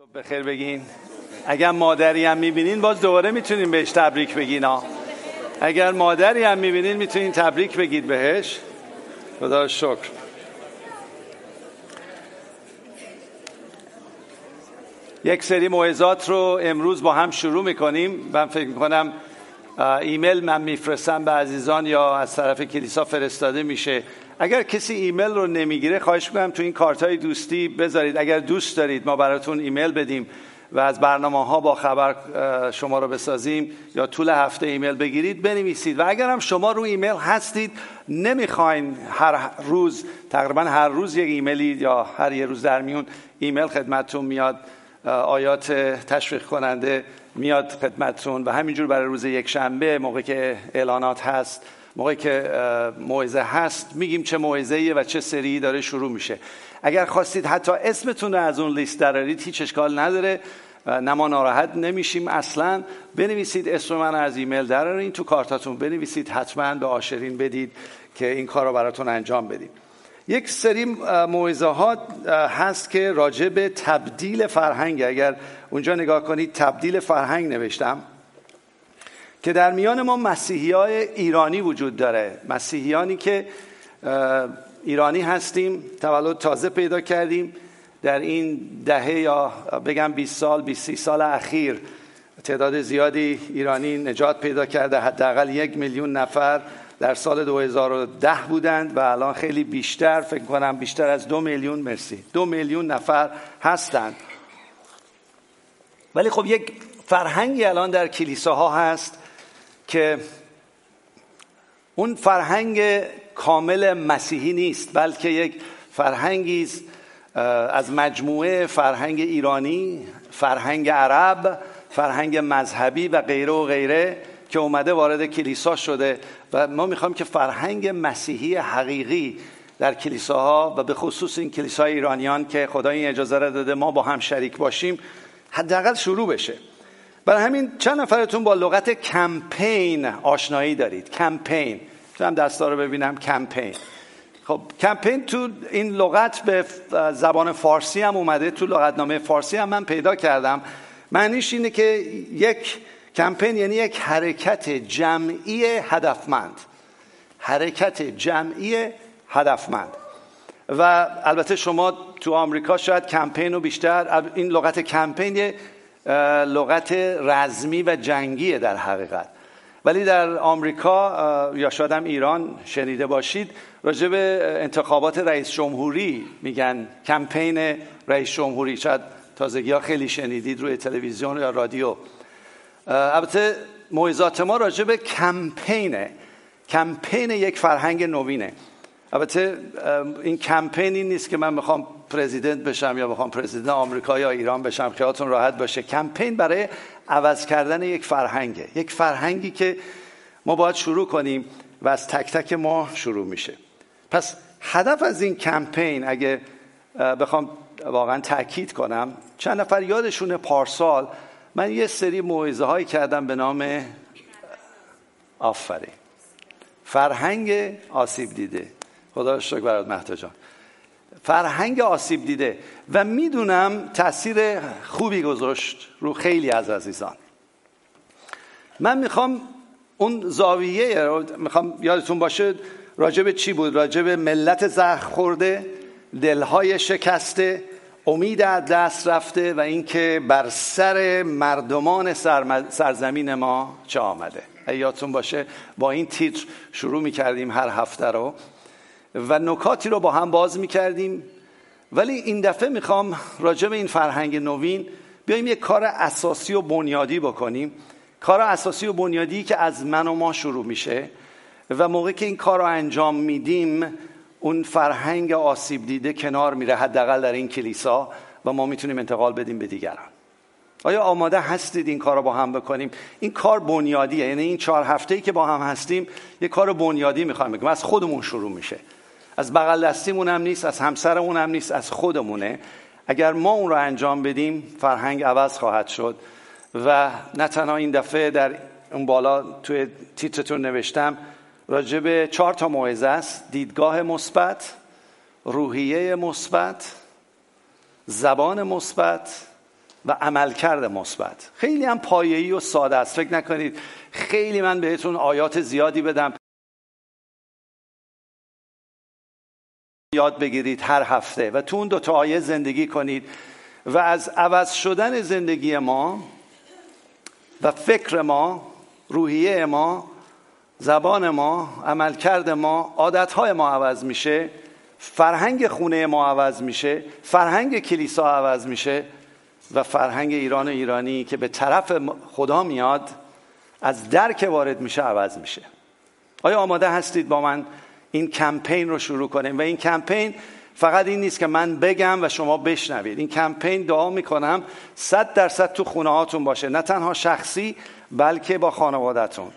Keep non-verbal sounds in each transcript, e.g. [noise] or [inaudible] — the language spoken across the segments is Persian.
صبح بخیر بگین. اگر مادری هم می‌بینین باز دوباره می‌تونین بهش تبریک بگین ها اگر مادری هم می‌بینین می‌تونین تبریک بگید بهش. خدا شکر. یک سری موعظات رو امروز با هم شروع می‌کنیم. من فکر می‌کنم ایمیل من میفرستم به عزیزان یا از طرف کلیسا فرستاده میشه. اگر کسی ایمیل رو نمی‌گیره خواهش می‌کنم تو این کارت های دوستی بذارید. اگر دوست دارید ما براتون ایمیل بدیم و از برنامه ها با خبر شما رو بسازیم یا طول هفته ایمیل بگیرید بنویسید. و اگر هم شما رو ایمیل هستید نمی‌خواین هر روز تقریبا هر روز یک ایمیلی یا هر یه روز در میون ایمیل خدمتتون میاد آیات تشویق کننده میاد خدمتتون و همینجور برای روز یک شنبه موقع که اعلانات هست موقعی که موعظه هست میگیم چه موعظه و چه سری داره شروع میشه. اگر خواستید حتی اسمتون رو از اون لیست درارید هیچ اشکال نداره نه ما ناراحت نمیشیم. اصلا بنویسید اسم من از ایمیل درارین تو کارتاتون. بنویسید حتما به آشرین بدید که این کار رو براتون انجام بدیم. یک سری موعظه ها هست که راجع به تبدیل فرهنگ. اگر اونجا نگاه کنید تبدیل فرهنگ نوشتم. که در میان ما مسیحی های ایرانی وجود داره. مسیحیانی که ایرانی هستیم تولد تازه پیدا کردیم. در این دهه یا بگم 20 سال 20 سال اخیر تعداد زیادی ایرانی نجات پیدا کرده. حداقل یک میلیون نفر در سال 2010 بودند و الان خیلی بیشتر فکر کنم بیشتر از دو میلیون. مرسی. دو میلیون نفر هستند. ولی خب یک فرهنگی الان در کلیساها هست که اون فرهنگ کامل مسیحی نیست بلکه یک فرهنگی از مجموعه فرهنگ ایرانی فرهنگ عرب فرهنگ مذهبی و غیره و غیره که اومده وارد کلیسا شده و ما می‌خوایم که فرهنگ مسیحی حقیقی در کلیساها و به خصوص این کلیسای ایرانیان که خدا این اجازه را داده ما با هم شریک باشیم حداقل شروع بشه. برای همین چند نفرتون با لغت کمپین آشنایی دارید. کمپین. هم دستا رو ببینم. کمپین. خب کمپین تو این لغت به زبان فارسی هم اومده. تو لغتنامه فارسی هم من پیدا کردم. معنیش اینه که یک کمپین یعنی یک حرکت جمعی هدفمند. حرکت جمعی هدفمند. و البته شما تو آمریکا شاید کمپین رو بیشتر این لغت کمپین لغت رزمی و جنگیه در حقیقت. ولی در آمریکا یا شاید هم ایران شنیده باشید راجع به انتخابات رئیس جمهوری میگن کمپین رئیس جمهوری. شاید تازگی ها خیلی شنیدید روی تلویزیون یا رادیو. البته موعظات ما راجع به کمپینه کمپین یک فرهنگ نوینه. البته این کمپینی نیست که من می‌خوام پرزیدنت بشم یا بخوام پرزیدنت آمریکا یا ایران بشم خیالتون راحت باشه. کمپین برای عوض کردن یک فرهنگه. یک فرهنگی که ما باید شروع کنیم و از تک تک ما شروع میشه. پس هدف از این کمپین اگه بخوام واقعا تاکید کنم چند نفر یادشونه پارسال من یه سری موعظه هایی کردم به نام آفرین. فرهنگ آسیب دیده. خدا شکر برات محتجان فرهنگ آسیب دیده و می‌دونم تاثیر خوبی گذاشت رو خیلی از عزیزان. من می‌خوام اون زاویه رو می‌خوام یادتون باشه راجب چی بود؟ راجب ملت زخ خورده دلهای شکسته امید از دست رفته و اینکه بر سر مردمان سرزمین ما چه آمده. یادتون باشه با این تیتر شروع می‌کردیم هر هفته رو. و نکاتی رو با هم باز می‌کردیم. ولی این دفعه می‌خوام راجع به این فرهنگ نوین بیایم یک کار اساسی و بنیادی بکنیم. کار اساسی و بنیادی که از من و ما شروع میشه و موقع که این کار رو انجام میدیم اون فرهنگ آسیب دیده کنار میره حداقل در این کلیسا و ما می‌تونیم انتقال بدیم به دیگران. آیا آماده هستید این کار رو با هم بکنیم؟ این کار بنیادیه یعنی این چهار هفته ای که با هم هستیم یه کار بنیادی می‌خوایم بکنیم. از خودمون شروع میشه. از بغل دستیمون هم نیست از همسرمون هم نیست از خودمونه. اگر ما اون رو انجام بدیم فرهنگ عوض خواهد شد. و نه تنها این دفعه در اون بالا توی تیترتون نوشتم راجع به چهار تا موعظه است. دیدگاه مثبت روحیه مثبت زبان مثبت و عملکرد مثبت. خیلی هم پایه‌ای و ساده است. فکر نکنید خیلی من بهتون آیات زیادی بدم. یاد بگیرید هر هفته و تو اون دو تا آیه زندگی کنید و از عوض شدن زندگی ما و فکر ما روحیه ما زبان ما عملکرد ما عادتهای ما عوض میشه فرهنگ خونه ما عوض میشه فرهنگ کلیسا عوض میشه و فرهنگ ایران و ایرانی که به طرف خدا میاد از درک وارد میشه عوض میشه. آیا آماده هستید با من این کمپین رو شروع کنیم. و این کمپین فقط این نیست که من بگم و شما بشنوید. این کمپین دعا می‌کنم صد درصد تو خونه هاتون باشه. نه تنها شخصی بلکه با خانوادهتون.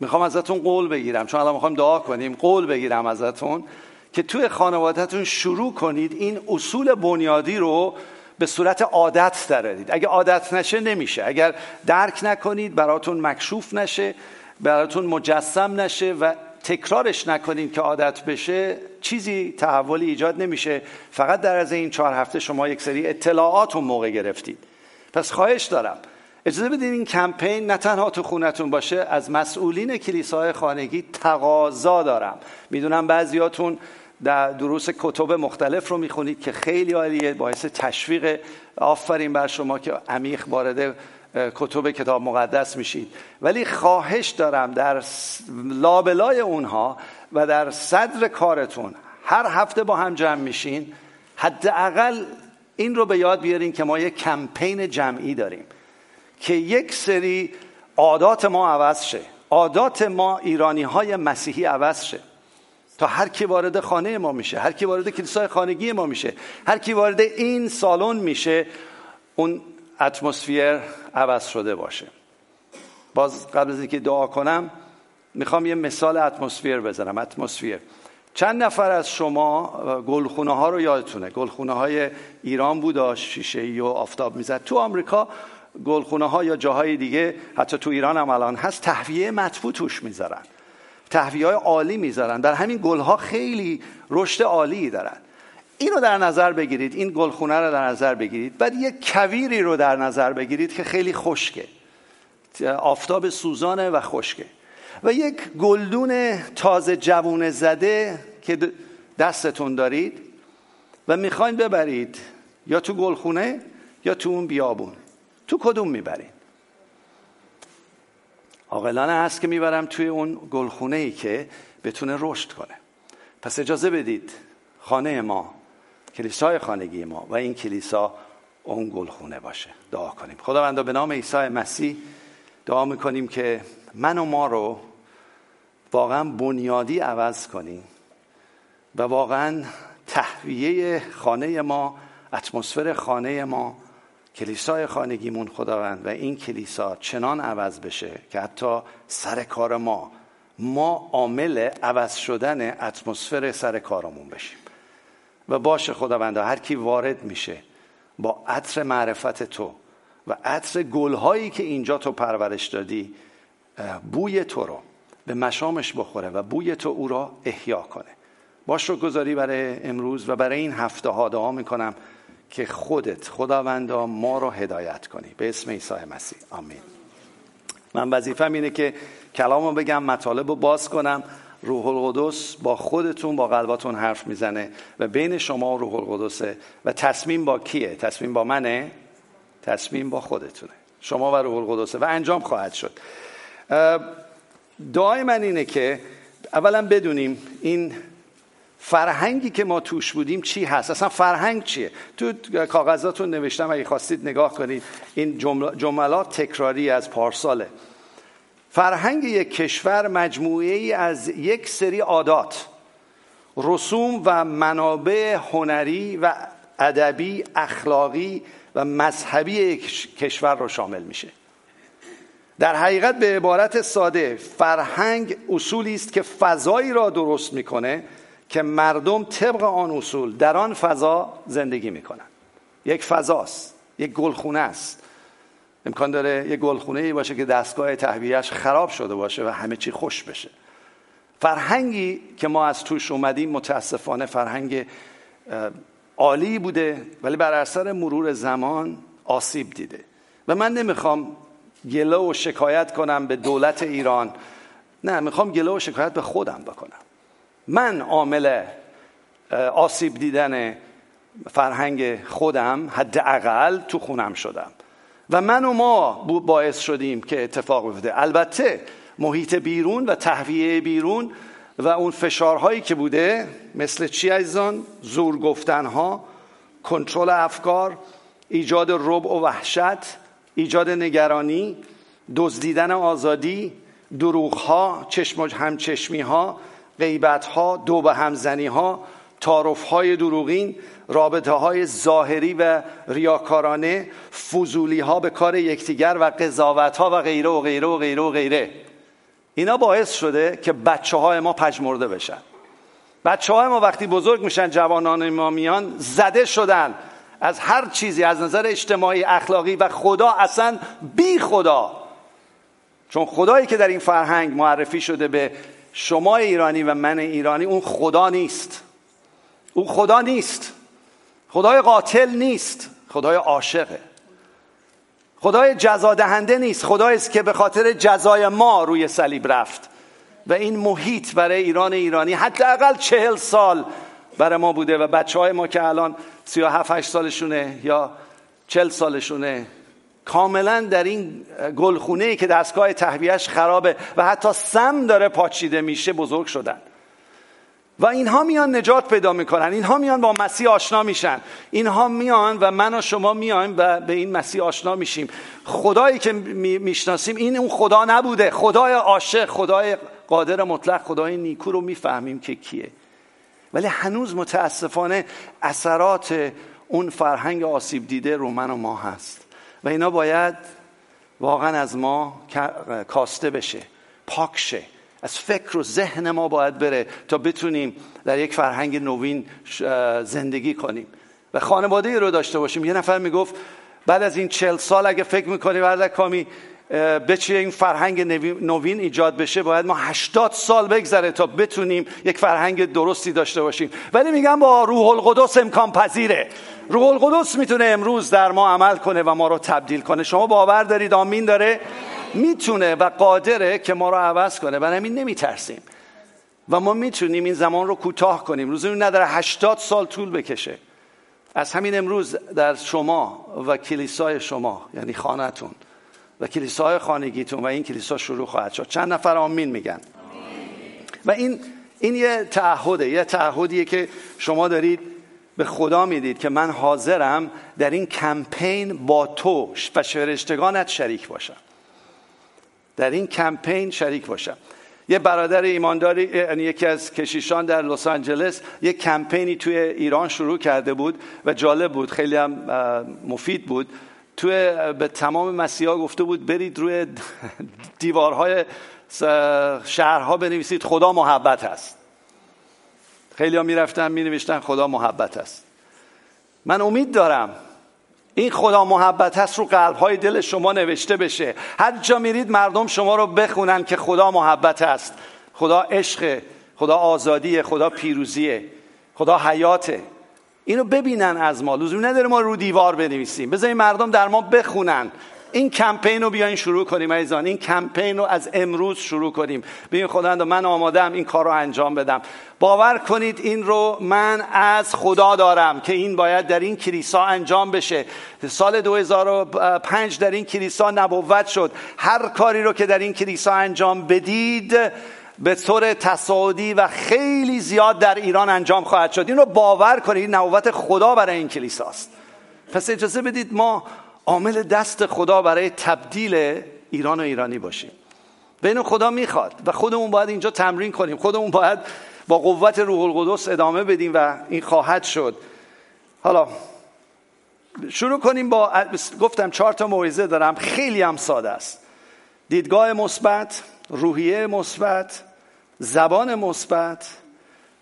می‌خوام ازتون قول بگیرم. چون الان می‌خوام دعا کنیم. قول بگیرم ازتون که توی خانوادهتون شروع کنید این اصول بنیادی رو به صورت عادت درارید اگه عادت نشه نمیشه. اگر درک نکنید براتون مکشوف نشه براتون مجسم نشه و تکرارش نکنید که عادت بشه چیزی تحولی ایجاد نمیشه. فقط در از این چهار هفته شما یک سری اطلاعات اون موقع گرفتید. پس خواهش دارم اجازه بدین این کمپین نه تنها تو خونتون باشه از مسئولین کلیسای خانگی تقاضا دارم. می‌دونم بعضیاتون در دروس کتب مختلف رو می‌خونید که خیلی عالیه باعث تشویق آفرین بر شما که عمیق وارد کتب کتاب مقدس میشید ولی خواهش دارم در لابلای اونها و در صدر کارتون هر هفته با هم جمع میشین. حداقل این رو به یاد بیارین که ما یک کمپین جمعی داریم که یک سری عادات ما عوض شه. عادات ما ایرانی های مسیحی عوض شه. تا هر کی وارد خانه ما میشه هر کی وارد کلیسای خانگی ما میشه هر کی وارد این سالن میشه اون اتمسفیر عوض شده باشه. باز قبل از اینکه دعا کنم می‌خوام یه مثال اتمسفیر بزنم. اتمسفیر. چند نفر از شما گلخونه ها رو یادتونه؟ گلخونه های ایران بود شیشه ای و آفتاب می‌زد. تو آمریکا گلخونه ها یا جاهای دیگه حتی تو ایران هم الان هست تهویه مطبوع توش می‌ذارن. تهویه های عالی می‌ذارن. در همین گل ها خیلی رشد عالی دارن. اینو در نظر بگیرید این گلخونه رو در نظر بگیرید. بعد یک کویری رو در نظر بگیرید که خیلی خشکه. آفتاب سوزانه و خشکه. و یک گلدون تازه جوون زده که دستتون دارید و می‌خواین ببرید یا تو گلخونه یا تو اون بیابون. تو کدوم می‌برین عاقلانه هست که می‌برم توی اون گلخونه ای که بتونه رشد کنه. پس اجازه بدید خانه ما کلیسای خانگی ما و این کلیسا اون گلخونه باشه. دعا کنیم. خداوندا به نام عیسی مسیح دعا می‌کنیم که من و ما رو واقعا بنیادی عوض کنیم و واقعا تهویه خانه ما اتمسفر خانه ما کلیسای خانگیمون خداوند و این کلیسا چنان عوض بشه که حتی سر کار ما ما عامل عوض شدن اتمسفر سر کارمون بشیم. و باشه خداوند هر کی وارد میشه با عطر معرفت تو و عطر گلهایی که اینجا تو پرورش دادی بوی تو رو به مشامش بخوره و بوی تو او را احیا کنه. باش رو گذاری برای امروز و برای این هفته ها دعا می‌کنم که خودت خداوندا ما رو هدایت کنی. به اسم عیسی مسیح. آمین. من وظیفم اینه که کلامو بگم مطالب رو باز کنم. روح القدس با خودتون با قلباتون حرف می‌زنه و بین شما و روح القدسه. و تصمیم با کیه؟ تصمیم با منه؟ تصمیم با خودتونه. شما و روح القدسه. و انجام خواهد شد. دعای من اینه که اولا بدونیم این فرهنگی که ما توش بودیم چی هست. اصلا فرهنگ چیه؟ تو کاغذاتون نوشتم اگه خواستید نگاه کنید این جملات تکراری از پارساله. فرهنگ یک کشور مجموعه ای از یک سری عادات رسوم و منابع هنری و ادبی اخلاقی و مذهبی یک کشور رو شامل میشه. در حقیقت به عبارت ساده فرهنگ اصولی است که فضایی را درست می‌کنه که مردم طبق آن اصول در آن فضا زندگی می‌کنن. یک فضاست یک گلخونه است. امکان داره یک گلخونه ای باشه که دستگاه تهویهش خراب شده باشه و همه چی خوش بشه. فرهنگی که ما از توش اومدیم متاسفانه فرهنگ عالی بوده ولی بر اثر مرور زمان آسیب دیده. و من نمی‌خوام گله و شکایت کنم به دولت ایران. نه می‌خوام گله و شکایت به خودم بکنم. من عامل آسیب دیدن فرهنگ خودم حداقل تو خونم شدم. و من و ما باعث شدیم که اتفاق بیفته. البته محیط بیرون و تهویه بیرون و اون فشارهایی که بوده مثل چی عزیزان؟ زور گفتنها کنترل افکار ایجاد رب و وحشت ایجاد نگرانی دزدیدن آزادی دروغها چشم همچشمی ها غیبت ها دو به همزنی ها تعارف های دروغین رابطه های ظاهری و ریاکارانه فضولی ها به کار یکدیگر و قضاوت ها و غیره و غیره و غیره و غیره. اینا باعث شده که بچه های ما پژمرده بشن. بچه های ما وقتی بزرگ میشن جوانان ما میان زده شدن از هر چیزی از نظر اجتماعی اخلاقی و خدا اصلا بی خدا. چون خدایی که در این فرهنگ معرفی شده به شما ایرانی و من ایرانی اون خدا نیست. اون خدا نیست. خدای قاتل نیست. خدای عاشقه. خدای جزا دهنده نیست. خدایی است که به خاطر جزای ما روی صلیب رفت و این محیط برای ایران ایرانی حداقل چهل سال برای ما بوده و بچه های ما که الان سی و هفت سالشونه یا چل سالشونه کاملا در این گلخونه ای که دستگاه تهویهش خرابه و حتی سم داره پاچیده میشه بزرگ شدن. و اینها میان نجات پیدا می‌کنن. اینها میان با مسیح آشنا میشن. اینها میان و من و شما میایم و به این مسیح آشنا میشیم. خدایی که می‌شناسیم این اون خدا نبوده. خدای عاشق خدای قادر مطلق خدای نیکو رو می‌فهمیم که کیه. ولی هنوز متاسفانه اثرات اون فرهنگ آسیب دیده رو من و ما هست. و اینا باید واقعا از ما کاسته بشه پاک شه. از فکر و ذهن ما باید بره تا بتونیم در یک فرهنگ نوین زندگی کنیم. و خانواده رو داشته باشیم. یه نفر می‌گفت بعد از این چل سال اگه فکر می‌کنی برادر کامی چه این فرهنگ نوین ایجاد بشه باید ما هشتاد سال بگذره تا بتونیم یک فرهنگ درستی داشته باشیم. ولی میگم با روح القدس امکان پذیره. روح القدس می‌تونه امروز در ما عمل کنه و ما رو تبدیل کنه. شما باور دارید آمین داره؟ می‌تونه و قادره که ما رو عوض کنه. برای همین نمیترسیم. و ما می‌تونیم این زمان رو کوتاه کنیم. روزی نداره هشتاد سال طول بکشه. از همین امروز در شما و کلیسای شما یعنی خانتون و کلیسای خانگیتون و این کلیسا شروع خواهد شد. چند نفر آمین میگن؟ و این این یه تعهده یه تعهدیه که شما دارید به خدا می‌دید که من حاضرم در این کمپین با تو و فرشتگانت شریک باشم. در این کمپین شریک باشم. یه برادر ایمانداری یعنی یکی از کشیشان در لس آنجلس یه کمپینی توی ایران شروع کرده بود و جالب بود خیلی هم مفید بود. توی به تمام مسیحا گفته بود برید روی [laughs] دیوارهای شهرها بنویسید خدا محبت هست. خیلی ها می‌رفتن می نوشتن خدا محبت هست. من امید دارم این خدا محبت هست رو قلب های دل شما نوشته بشه. هر جا میرید مردم شما رو بخونن که خدا محبت هست. خدا عشق خدا آزادیه خدا پیروزیه خدا حیاته. اینو ببینن از ما. لزوم نداره ما رو دیوار بنویسیم. بذارین مردم در ما بخونن. این کمپین رو بیاین شروع کنیم عزیزان. این کمپین رو از امروز شروع کنیم. ببین خداوند من آمادم این کار رو انجام بدم. باور کنید این رو من از خدا دارم که این باید در این کلیسا انجام بشه. سال 2005 در این کلیسا نبوت شد. هر کاری رو که در این کلیسا انجام بدید به طور تصاعدی و خیلی زیاد در ایران انجام خواهد شد. این رو باور کنید نبوت خدا برای این کلیساست. پس اجازه بدید ما عامل دست خدا برای تبدیل ایران و ایرانی باشیم. بین خدا می‌خواد و خودمون باید اینجا تمرین کنیم. خودمون باید با قوت روح القدس ادامه بدیم و این خواهد شد. حالا شروع کنیم با گفتم چهار تا موعظه دارم. خیلی هم ساده است. دیدگاه مثبت روحیه مثبت زبان مثبت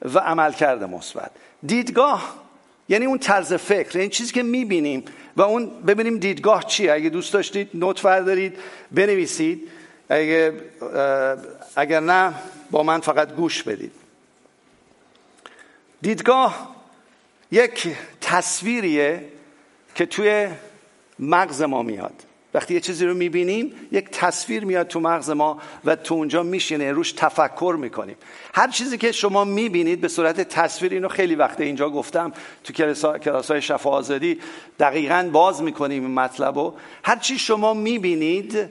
و عملکرد مثبت. دیدگاه یعنی اون طرز فکر این چیزی که می‌بینیم. و اون ببینیم دیدگاه چیه. اگه دوست داشتید نوت دارید بنویسید. اگه اگر نه با من فقط گوش بدید. دیدگاه یک تصویریه که توی مغز ما میاد. وقتی یه چیزی رو می‌بینیم یک تصویر میاد تو مغز ما و تو اونجا میشینه روش تفکر می‌کنیم. هر چیزی که شما می‌بینید به صورت تصویر اینو خیلی وقت اینجا گفتم تو کلاس های شفا آزادی دقیقا باز می‌کنیم این مطلب رو. هر چی شما می‌بینید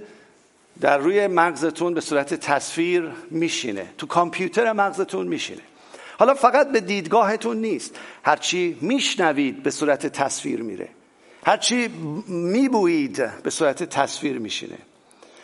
در روی مغزتون به صورت تصویر میشینه. تو کامپیوتر مغزتون میشینه. حالا فقط به دیدگاهتون نیست. هرچی میشنوید به صورت تصویر میره. هرچی میبویید به صورت تصویر میشینه.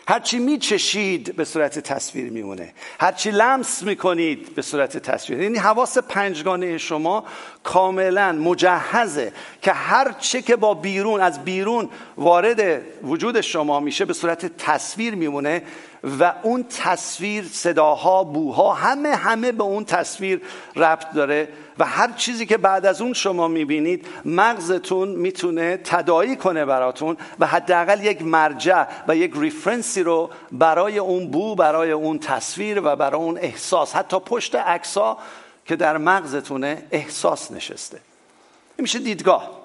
هرچی میچشید به صورت تصویر میمونه. هرچی لمس می‌کنید به صورت تصویر. یعنی حواس پنجگانه شما کاملا مجهزه که هر چه که با بیرون از بیرون وارد وجود شما میشه به صورت تصویر میمونه. و اون تصویر صداها بوها همه همه به اون تصویر ربط داره و هر چیزی که بعد از اون شما می‌بینید مغزتون می‌تونه تدایی کنه براتون و حداقل یک مرجع و یک ریفرنسی رو برای اون بو برای اون تصویر و برای اون احساس حتی پشت عکسا که در مغزتونه احساس نشسته. این میشه دیدگاه.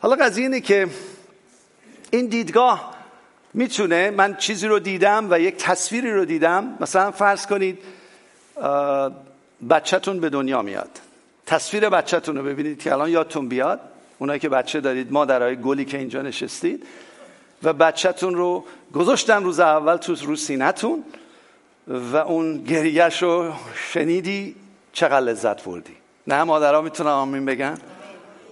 حالا قضیه اینه که این دیدگاه می‌تونه من چیزی رو دیدم و یک تصویری رو دیدم. مثلا فرض کنید بچهتون به دنیا میاد. تصویر بچهتون رو ببینید که الان یادتون بیاد. اونایی که بچه دارید مادرای گلی که اینجا نشستید. و بچهتون رو گذاشتن روز اول تو رو سینتون و اون گریهش رو شنیدی چقدر لذت بردی. نه مادرها می‌تونن آمین بگن؟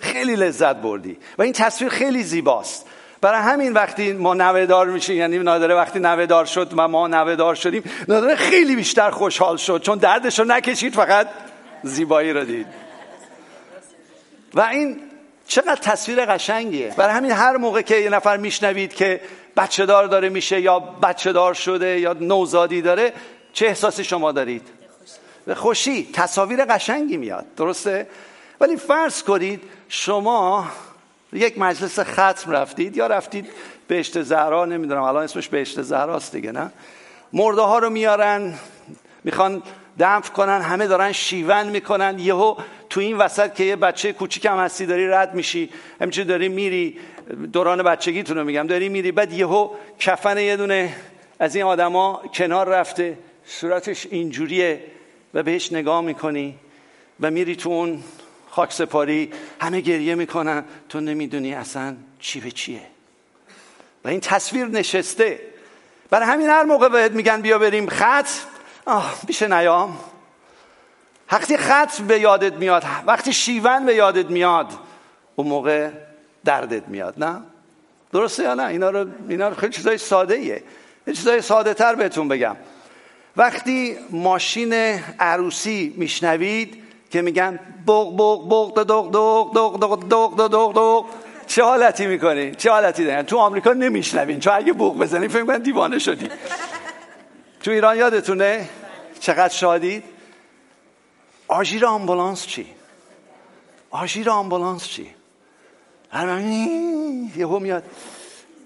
خیلی لذت بردی. و این تصویر خیلی زیباست. برای همین وقتی ما نوهدار میشیم یعنی نادره وقتی نوهدار شد و ما نوهدار شدیم نادره خیلی بیشتر خوشحال شد چون دردش رو نکشید فقط زیبایی رو دید و این چقدر تصویر قشنگیه برای همین هر موقع که یه نفر میشنوید که بچه دار داره میشه یا بچه دار شده یا نوزادی داره چه احساسی شما دارید؟ به خوشی تصاویر قشنگی میاد درسته؟ ولی فرض کنید شما یک مجلس ختم رفتید یا رفتید بهشت زهرا؟ نمی‌دونم الان اسمش بهشت زهراست دیگه نه؟ مرده ها رو میارن می‌خوان دفن کنن همه دارن شیون می‌کنن. یهو تو این وسط که یه بچه کوچیک هم هستی داری رد میشی. همچنین داری میری دوران بچگیتون رو میگم داری میری بعد یهو کفن یه دونه از این آدما کنار رفته. صورتش اینجوریه و بهش نگاه می‌کنی و میری تو اون خاک سپاری همه گریه می‌کنن. تو نمی‌دونی اصلا چی به چیه. و این تصویر نشسته. برای همین هر موقع بهت میگن بیا بریم خط آه میشه نیام. وقتی خط به یادت میاد وقتی شیون به یادت میاد اون موقع دردت میاد نه؟ درسته یا نه؟ اینا رو, اینا رو خیلی چیزای ساده ایه یه چیزای ساده تر بهتون بگم. وقتی ماشین عروسی میشنوید که میگن بوق بوق بوق دوق دوق دوق دوق دوق دوق دوق چه حالتی می‌کنی؟ چه حالتی دارین تو آمریکا نمیشنوین. چون اگه بوق بزنی فکر کنن دیوانه شدی. تو ایران یادتونه چقدر شادید آژیر آمبولانس چی؟ آژیر آمبولانس چی؟ [laughs] یهو میاد.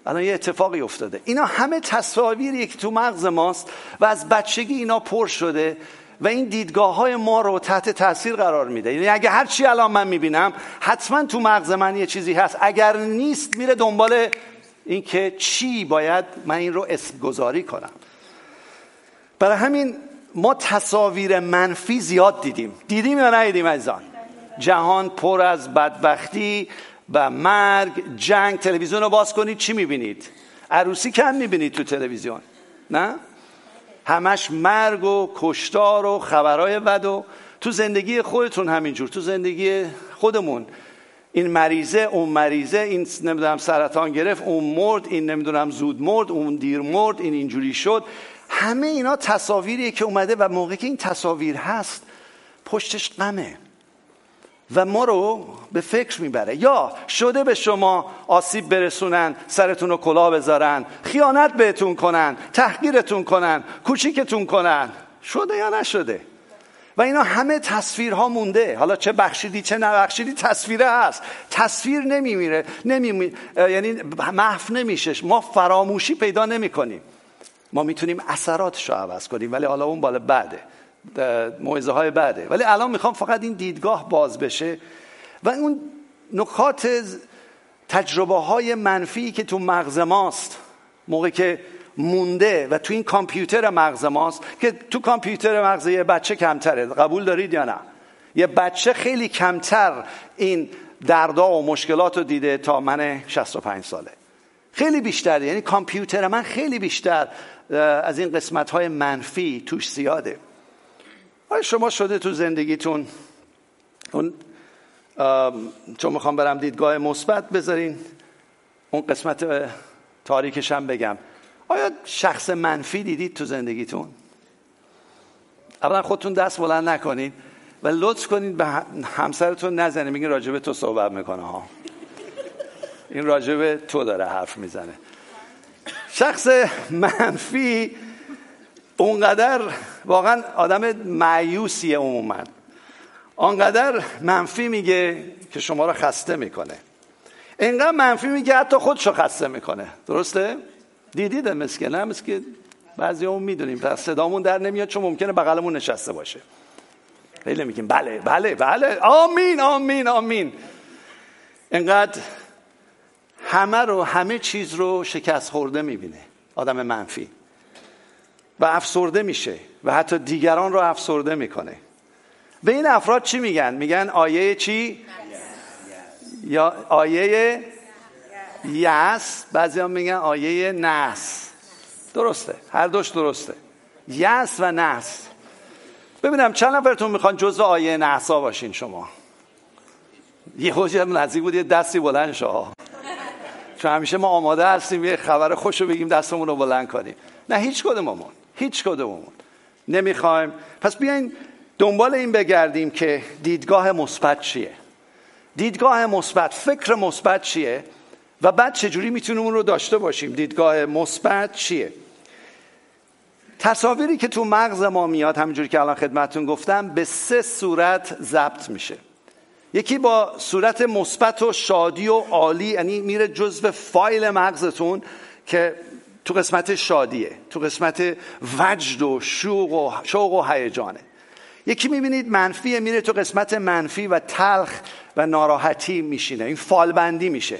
الان یه اتفاقی افتاده. اینا همه تصاویری که تو مغز ماست و از بچگی اینا پر شده. و این دیدگاه های ما رو تحت تاثیر قرار میده. یعنی اگه هر چی الان من می‌بینم حتما تو مغز من یه چیزی هست. اگر نیست میره دنبال اینکه چی باید من این رو اسم گذاری کنم. برای همین ما تصاویر منفی زیاد دیدیم. دیدیم یا ندیدیم عزیزان؟ جهان پر از بدبختی و مرگ. جنگ تلویزیون رو باز کنید چی می‌بینید؟ عروسی کم می‌بینید تو تلویزیون نه؟ همش مرگ و کشتار و خبرهای بد و تو زندگی خودتون همینجور تو زندگی خودمون. این مریضه اون مریضه این نمی‌دونم سرطان گرفت اون مرد این نمی‌دونم زود مرد اون دیر مرد این اینجوری شد. همه اینا تصاویریه که اومده و موقعی که این تصاویر هست پشتش غمه. و ما رو به فکر می‌بره. یا شده به شما آسیب برسونن سرتون رو کلا بذارن خیانت بهتون کنن تحقیرتون کنن کوچیکتون کنن. شده یا نشده؟ و اینا همه تصویرها مونده. حالا چه بخشیدی چه نبخشیدی تصویره هست. تصویر نمیمیره نمی یعنی محو نمیشه ما فراموشی پیدا نمی کنیم ما می‌تونیم اثراتش رو عوض کنیم ولی حالا اون بالا بعده. موعظه های بعده. ولی الان می‌خوام فقط این دیدگاه باز بشه و اون نکات تجربه های منفی که تو مغز ماست موقع که مونده و تو این کامپیوتر مغز ماست که تو کامپیوتر مغز یه بچه کمتره قبول دارید یا نه؟ یه بچه خیلی کمتر این دردا و مشکلات رو دیده تا من 65 ساله. خیلی بیشتر یعنی کامپیوتر من خیلی بیشتر از این قسمت های منفی توش زیاده. آیا شما شده تو زندگیتون؟ اون چون می‌خوام برم دیدگاه مثبت بذارین اون قسمت تاریکش هم بگم. آیا شخص منفی دیدید تو زندگیتون؟ اولا خودتون دست بلند نکنید و لطف کنید به همسرتون نزنید میگین راجبه تو صحبت می‌کنه ها. این راجبه تو داره حرف می‌زنه. شخص منفی اونقدر واقعا آدم معیوسیه عموما. آنقدر منفی میگه که شما رو خسته می‌کنه. اینقدر منفی میگه حتی خودشو خسته می‌کنه. درسته؟ دیدید مسکه نه مسکه بعضی اون می‌دونیم. پس صدامون در نمیاد چون ممکنه بغلمون نشسته باشه. خیلی میگیم. بله بله بله. آمین آمین آمین. اینقدر همه رو همه چیز رو شکست خورده می‌بینه. آدم منفی. و افسرده میشه و حتی دیگران رو افسرده می‌کنه. به این افراد چی میگن؟ میگن آیه چی؟ یا آیه یس بعضی هم میگن آیه نس درسته هر دوش درسته. یس و نس ببینم چند نفرتون می‌خوان جزء آیه نحسا باشین شما؟ یه هم نزدیک بود یه دستی بلند شما چون همیشه ما آماده هستیم یه خبر خوش رو بگیم دستمون رو بلند کنیم. نه هیچ کدوممون. هیچ کدوممون نمی‌خوایم. پس بیاین دنبال این بگردیم که دیدگاه مثبت چیه؟ دیدگاه مثبت فکر مثبت چیه؟ و بعد چجوری می‌تونیم اون رو داشته باشیم؟ دیدگاه مثبت چیه؟ تصاویری که تو مغز ما میاد همینجوری که الان خدمتون گفتم به سه صورت ضبط میشه. یکی با صورت مثبت و شادی و عالی یعنی میره جزو فایل مغزتون که تو قسمت شادیه تو قسمت وجد و شوق و شوق و هیجانه. یکی می‌بینید منفیه میره تو قسمت منفی و تلخ و ناراحتی میشینه. این فالبندی میشه.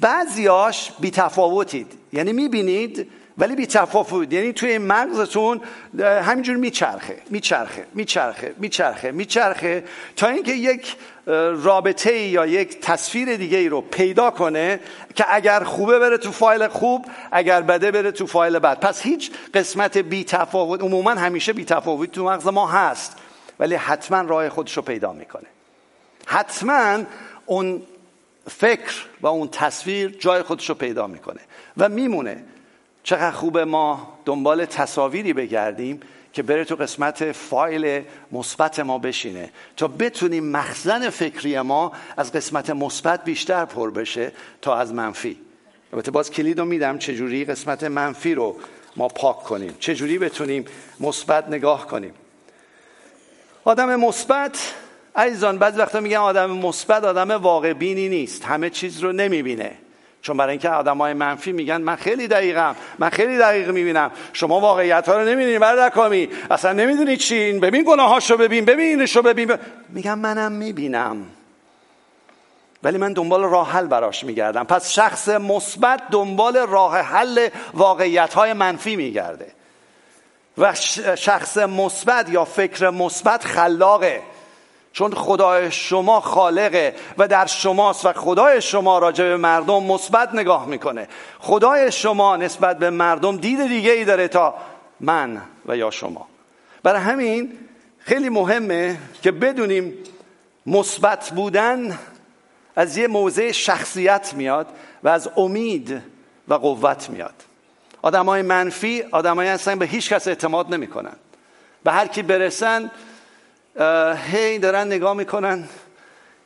بعضیاش بی تفاوتید یعنی می‌بینید ولی بی تفاوت یعنی توی مغزتون همینجور میچرخه میچرخه میچرخه میچرخه میچرخه تا اینکه یک رابطه یا یک تصویر دیگه ای رو پیدا کنه که اگر خوبه بره تو فایل خوب اگر بده بره تو فایل بد. پس هیچ قسمت بی تفاوت عموما همیشه بی تفاوت تو مغز ما هست ولی حتما راه خودش رو پیدا می‌کنه. حتما اون فکر و اون تصویر جای خودش رو پیدا می‌کنه و میمونه. چقدر خوبه ما دنبال تصاویری بگردیم که بره تو قسمت فایل مثبت ما بشینه. تا بتونیم مخزن فکری ما از قسمت مثبت بیشتر پر بشه تا از منفی. البته باز کلید رو میدم چجوری قسمت منفی رو ما پاک کنیم؟ چجوری بتونیم مثبت نگاه کنیم؟ آدم مثبت عزیزان بعضی وقتا میگن آدم مثبت آدم واقع بینی نیست. همه چیز رو نمی‌بینه. چون برای اینکه آدم های منفی میگن من خیلی دقیقم من خیلی دقیق می‌بینم. شما واقعیت ها رو نمی‌دونی برای کامی اصلا نمی‌دونی چی ببین گناهاشو ببین ببین اینشو ببین. میگم منم می‌بینم. ولی من دنبال راه حل براش میگردم. پس شخص مثبت دنبال راه حل واقعیت های منفی میگرده. و شخص مثبت یا فکر مثبت خلاقه. چون خدای شما خالقه و در شماست و خدای شما راجع به مردم مثبت نگاه می‌کنه. خدای شما نسبت به مردم دید دیگه ای داره تا من و یا شما. برای همین خیلی مهمه که بدونیم مثبت بودن از یه موضع شخصیت میاد و از امید و قوت میاد. آدمای منفی آدمایی هستن به هیچ کس اعتماد نمی‌کنن. به هر کی برسن هی دارن نگاه می‌کنن.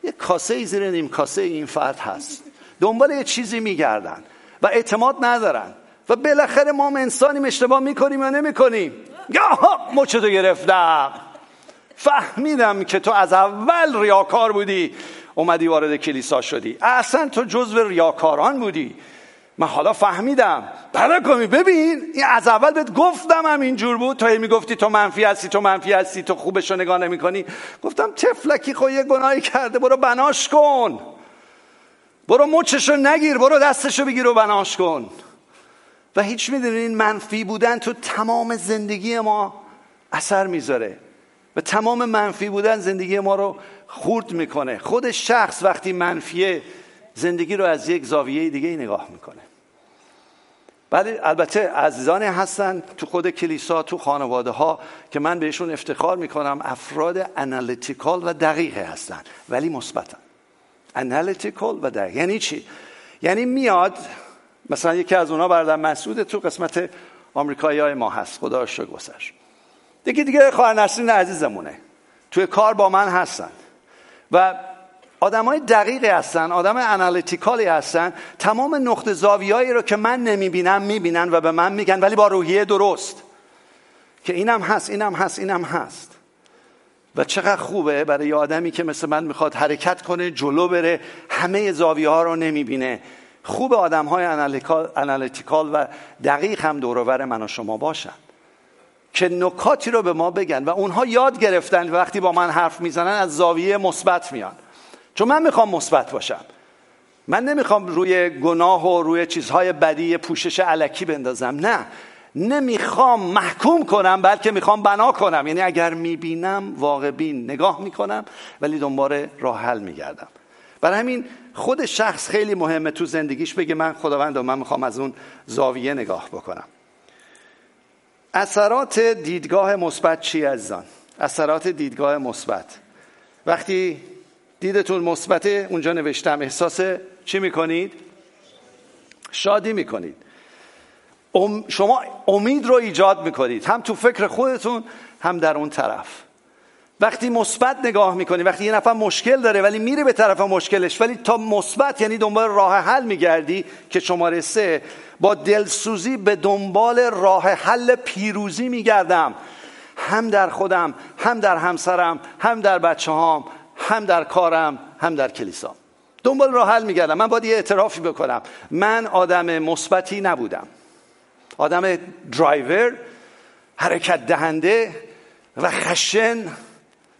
یه کاسه ای زیر نیم کاسه این فرد هست. دنبال یه چیزی میگردن و اعتماد ندارن. و بالاخره ما انسانیم اشتباه می‌کنیم یا نمی‌کنیم. یا مچتو گرفتم. فهمیدم که تو از اول ریاکار بودی. اومدی وارد کلیسا شدی. اصلا تو جزو ریاکاران بودی. من حالا فهمیدم. کمی ببین. این از اول بهت گفتم هم اینجور بود تا می‌گفتی تو منفی هستی تو منفی هستی تو خوبش رو نگاه نمی کنی گفتم تفلکی خو یه گناهی کرده. برو بناش کن. برو مچشو نگیر. برو دستشو بگیر و بناش کن. و هیچ می‌دونین منفی بودن تو تمام زندگی ما اثر می‌ذاره. و تمام منفی بودن زندگی ما رو خورد می‌کنه. خود شخص وقتی منفیه زندگی رو از یک زاویه دیگه نگاه می‌کنه. ولی البته عزیزانی هستن تو خود کلیسا تو خانواده ها که من بهشون افتخار می‌کنم افراد انالیتیکال و دقیقه هستن ولی مثبتن. انالیتیکال و دقیق. یعنی چی؟ یعنی میاد مثلا یکی از اونا برادر مسعود تو قسمت آمریکایی های ما هست خدا رو شکر دیگه دیگه خواهر نسرین عزیزمونه توی کار با من هستن. و آدم های دقیقی هستن آدم انالیتیکالی هستن تمام نقطه زاویهایی رو که من نمی‌بینم می‌بینن و به من میگن ولی با روحیه درست. که اینم هست اینم هست اینم هست. و چقدر خوبه برای یه آدمی که مثل من می‌خواد حرکت کنه جلو بره همه زاویه ها رو نمی‌بینه. خوب آدم های انالیتیکال و دقیق هم دورور من و شما باشن. که نکاتی رو به ما بگن. و اونها یاد گرفتن وقتی با من حرف می‌زنن از زاویه مثبت میان. چون من می‌خوام مثبت باشم. من نمی‌خوام روی گناه و روی چیزهای بدی پوشش علکی بندازم. نه. نمی‌خوام محکوم کنم بلکه می‌خوام بنا کنم. یعنی اگر می‌بینم واقع بین نگاه می‌کنم ولی دنبال راه حل میگردم. برای همین خود شخص خیلی مهمه تو زندگیش بگه من خداوند من می‌خوام از اون زاویه نگاه بکنم. اثرات دیدگاه مثبت چی عزیزان؟ اثرات دیدگاه مثبت. وقتی دیدتون مثبت اونجا نوشتم احساس چی می‌کنید؟ شادی می‌کنید. شما امید رو ایجاد می‌کنید. هم تو فکر خودتون هم در اون طرف. وقتی مثبت نگاه می‌کنی وقتی یه نفر مشکل داره ولی میره به طرف مشکلش ولی تا مثبت یعنی دنبال راه حل میگردی که شماره سه. با دلسوزی به دنبال راه حل پیروزی میگردم. هم در خودم هم در همسرم هم در بچه هام هم در کارم هم در کلیسا دنبال راه حل میگردم. من باید یه اعترافی بکنم. من آدم مثبتی نبودم. آدم درایور حرکت دهنده و خشن.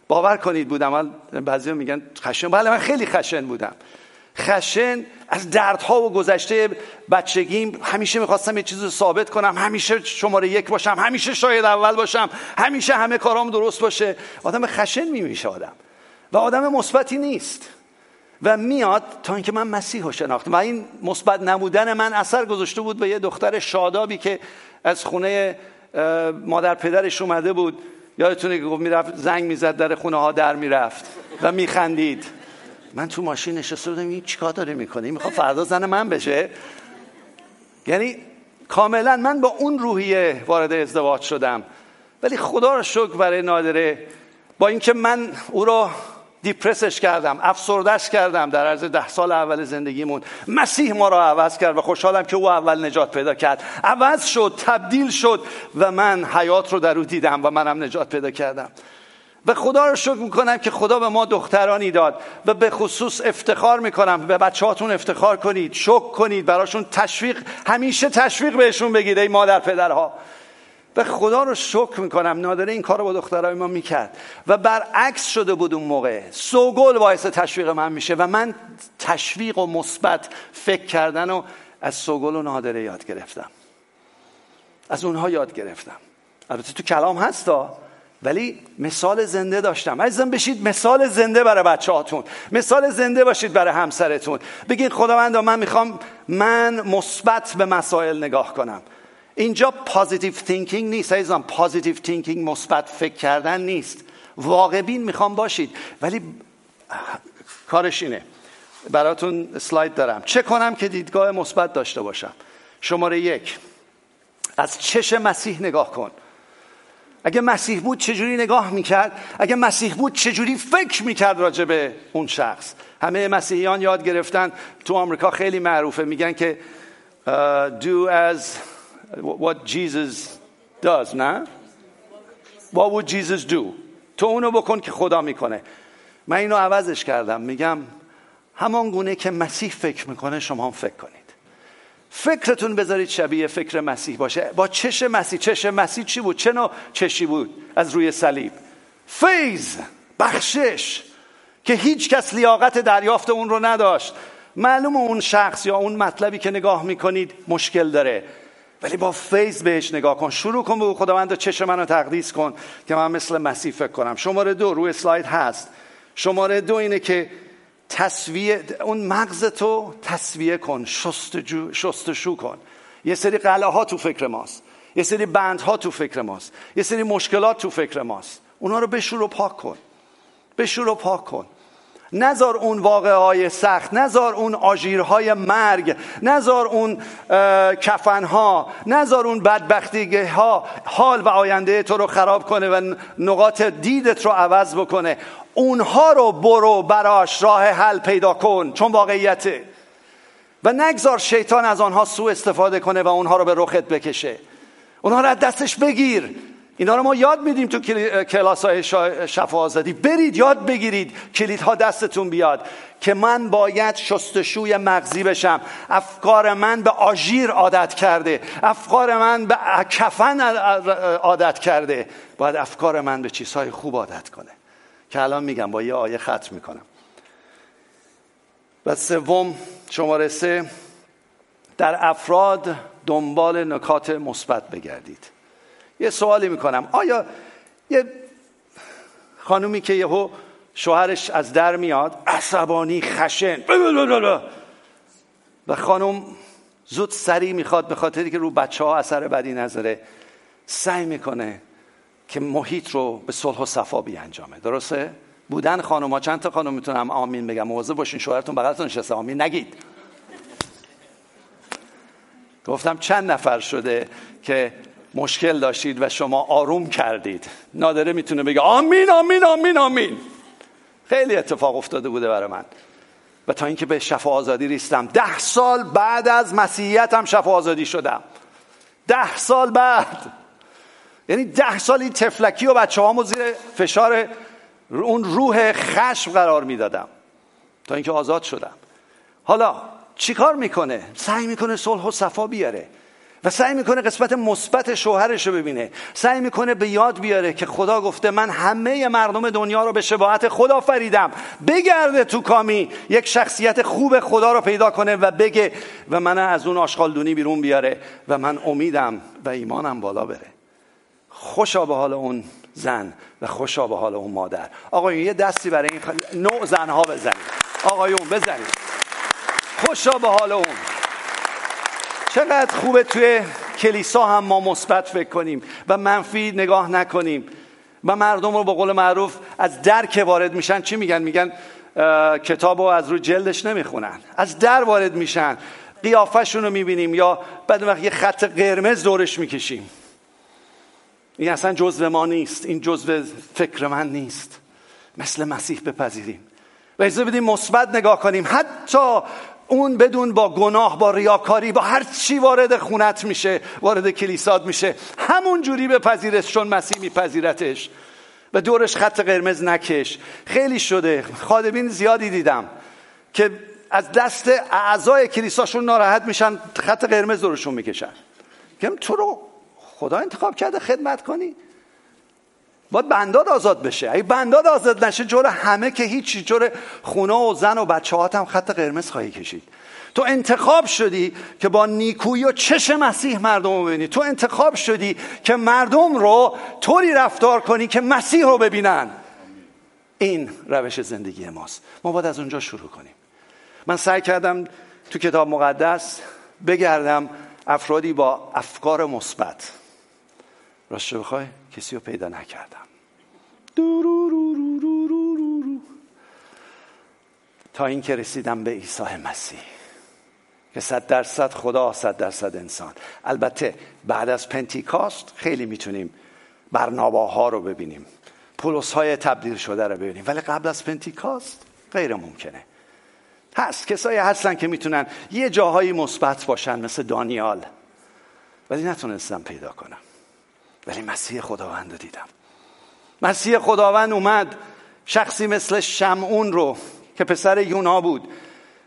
باور کنید بودم. بعضی میگن خشن. بله من خیلی خشن بودم. خشن از دردها و گذشته بچگیم همیشه می‌خواستم یه چیز رو ثابت کنم. همیشه شماره یک باشم. همیشه شاید اول باشم. همیشه همه کارام درست باشه. آدم خشن میمیشه آدم. و آدم مثبتی نیست. و میاد تا اینکه من مسیح رو شناختم. و این مثبت نبودن من اثر گذاشته بود به یه دختر شادابی که از خونه مادر پدرش اومده بود. یادتونه که گفت می‌رفت زنگ می‌زد در خونه ها در می‌رفت و میخندید. من تو ماشین نشسته بودم این چیکار داره می‌کنه؟ این می‌خواد فردا زن من بشه؟ یعنی کاملا من با اون روحیه وارد ازدواج شدم. ولی خدا رو شکر برای نادره با اینکه من او رو دیپرسش کردم افسردش کردم در عرض ده سال اول زندگیمون. مسیح ما را عوض کرد و خوشحالم که او اول نجات پیدا کرد. عوض شد تبدیل شد و من حیات رو در او دیدم و منم نجات پیدا کردم. و خدا رو شکر می‌کنم که خدا به ما دخترانی داد و به خصوص افتخار می‌کنم. به بچه هاتون افتخار کنید شک کنید براشون تشویق همیشه تشویق بهشون بگید ای مادر پدرها. و خدا رو شکر می‌کنم نادره این کار رو با دخترای ما می‌کرد. و برعکس شده بود اون موقع. سوگل باعث تشویق من میشه و من تشویق و مثبت فکر کردن و از سوگل و نادره یاد گرفتم. از اونها یاد گرفتم. البته تو کلام هستا ولی مثال زنده داشتم. عزیزم بشید مثال زنده برای بچه هاتون مثال زنده باشید برای همسرتون. بگید خداوندا من می‌خوام من مثبت به مسائل نگاه کنم. اینجا positive thinking نیست عزیزم positive thinking مثبت فکر کردن نیست. واقع بین می‌خوام باشید. ولی کارش اینه. براتون slide دارم. چه کنم که دیدگاه مثبت داشته باشم؟ شماره یک. از چش مسیح نگاه کن. اگه مسیح بود چجوری نگاه می‌کرد؟ اگه مسیح بود چجوری فکر می‌کرد راجع به اون شخص؟ همه مسیحیان یاد گرفتن تو آمریکا خیلی معروفه. میگن که uh, do as what Jesus does نه what would Jesus do? تو اونو بکن که خدا می‌کنه. من اینو عوضش کردم. میگم همان گونه که مسیح فکر می‌کنه شما هم فکر کنید. فکرتون بذارید شبیه فکر مسیح باشه. با چش مسیح. چش مسیح چی بود؟ چه نوع چشی بود از روی صلیب؟ فیض بخشش که هیچ کس لیاقت دریافت اون رو نداشت. معلوم اون شخص یا اون مطلبی که نگاه می‌کنید مشکل داره. ولی با فیض بهش نگاه کن. شروع کن به خداوند چشم منو تقدیس کن که من مثل مسیح فکر کنم. شماره دو روی اسلاید هست. شماره دو اینه که تصویه اون مغز تو تصویه کن شستجو شستشو کن. یه سری قلعه ها تو فکر ماست. یه سری بندها تو فکر ماست. یه سری مشکلات تو فکر ماست. اونا رو بشور و پاک کن. بشور و پاک کن. نزار اون واقع های سخت نزار اون آژیرهای مرگ نزار اون کفنها نزار اون بدبختی ها حال و آینده تو رو خراب کنه و نقاط دیدت رو عوض بکنه. اونها رو برو براش راه حل پیدا کن چون واقعیته. و نگذار شیطان از آنها سوء استفاده کنه و اونها رو به رخت بکشه. اونها رو از دستش بگیر. اینا رو ما یاد میدیم تو کلاس های شفا آزادی برید یاد بگیرید. کلیدها دستتون بیاد که من باید شستشوی مغزی بشم. افکار من به آژیر عادت کرده. افکار من به کفن عادت کرده. باید افکار من به چیزهای خوب عادت کنه. که الان میگم با یه آیه ختم می‌کنم. و سوم شماره سه در افراد دنبال نکات مثبت بگردید. یه سوالی می‌کنم. آیا یه خانومی که یهو شوهرش از در میاد عصبانی خشن و خانم زود سریع می‌خواد به خاطری که رو بچه ها اثر بدی نذاره سعی می‌کنه که محیط رو به صلح و صفا انجامه درسته؟ بودن خانم ها چند تا خانم می‌تونم آمین بگم؟ مواظب باشین شوهرتون بغلتون نشسته. آمین نگید. گفتم چند نفر شده که مشکل داشتید و شما آروم کردید. نادره می‌تونه بگه آمین آمین آمین آمین. خیلی اتفاق افتاده بوده برای من. و تا اینکه به شفا آزادی ریستم. ده سال بعد از مسیحیتم شفا آزادی شدم. ده سال بعد. یعنی ده سال این تفلکی و بچه هامو زیر فشار اون روح خشم قرار می‌دادم. تا اینکه آزاد شدم. حالا چیکار می‌کنه؟ سعی می‌کنه صلح و صفا بیاره. و سعی می‌کنه قسمت مثبت شوهرش رو ببینه. سعی می‌کنه به یاد بیاره که خدا گفته من همه مردم دنیا رو به شباهت خدا فریدم. بگرده تو کامی یک شخصیت خوب خدا رو پیدا کنه و بگه و من از اون آشغالدونی بیرون بیاره و من امیدم و ایمانم بالا بره. خوشا به حال اون زن و خوشا به حال اون مادر. آقایون یه دستی برای این نوع زنها بزنید. آقایون بزنید. خوشا به حال اون. چقدر خوبه توی کلیسا هم ما مثبت فکر کنیم و منفی نگاه نکنیم و مردم رو به قول معروف از در که وارد میشن. چی میگن؟ میگن کتاب رو از رو جلدش نمی‌خونن. از در وارد میشن. قیافشون رو می‌بینیم یا بعد وقت یه خط قرمز دورش می‌کشیم. این اصلا جزو ما نیست. این جزو فکر من نیست. مثل مسیح بپذیریم. و اجازه بدیم مثبت نگاه کنیم. حتی اون بدون با گناه با ریاکاری با هر چی وارد خونت میشه وارد کلیسات میشه. همون جوری بپذیرش چون مسیح میپذیرتش. و دورش خط قرمز نکش. خیلی شده. خادمین زیادی دیدم که از دست اعضای کلیساشون ناراحت میشن خط قرمز دورشون می‌کشن. که تو رو خدا انتخاب کرده خدمت کنی؟ باید بنداد آزاد بشه. اگه بنداد آزاد نشه جور همه که هیچی جور خونه و زن و بچه هم خط قرمز خواهی کشید. تو انتخاب شدی که با نیکویی و چش مسیح مردم رو ببینی. تو انتخاب شدی که مردم رو طوری رفتار کنی که مسیح رو ببینن. این روش زندگی ماست. ما باید از اونجا شروع کنیم. من سعی کردم تو کتاب مقدس بگردم افرادی با افکار مثبت. راست بخوای؟ کسی رو پیدا نکردم. تا اینکه رسیدم به عیسی مسیح که صد درصد خدا صد درصد انسان. البته بعد از پنتیکاست خیلی می‌تونیم برناباها رو ببینیم. پولس های تبدیل شده رو ببینیم. ولی قبل از پنتیکاست غیر ممکنه. هست کسایی هستن که می‌تونن یه جاهایی مثبت باشن مثل دانیال. ولی نتونستم پیدا کنم. ولی مسیح خداوند رو دیدم. مسیح خداوند اومد شخصی مثل شمعون رو که پسر یونا بود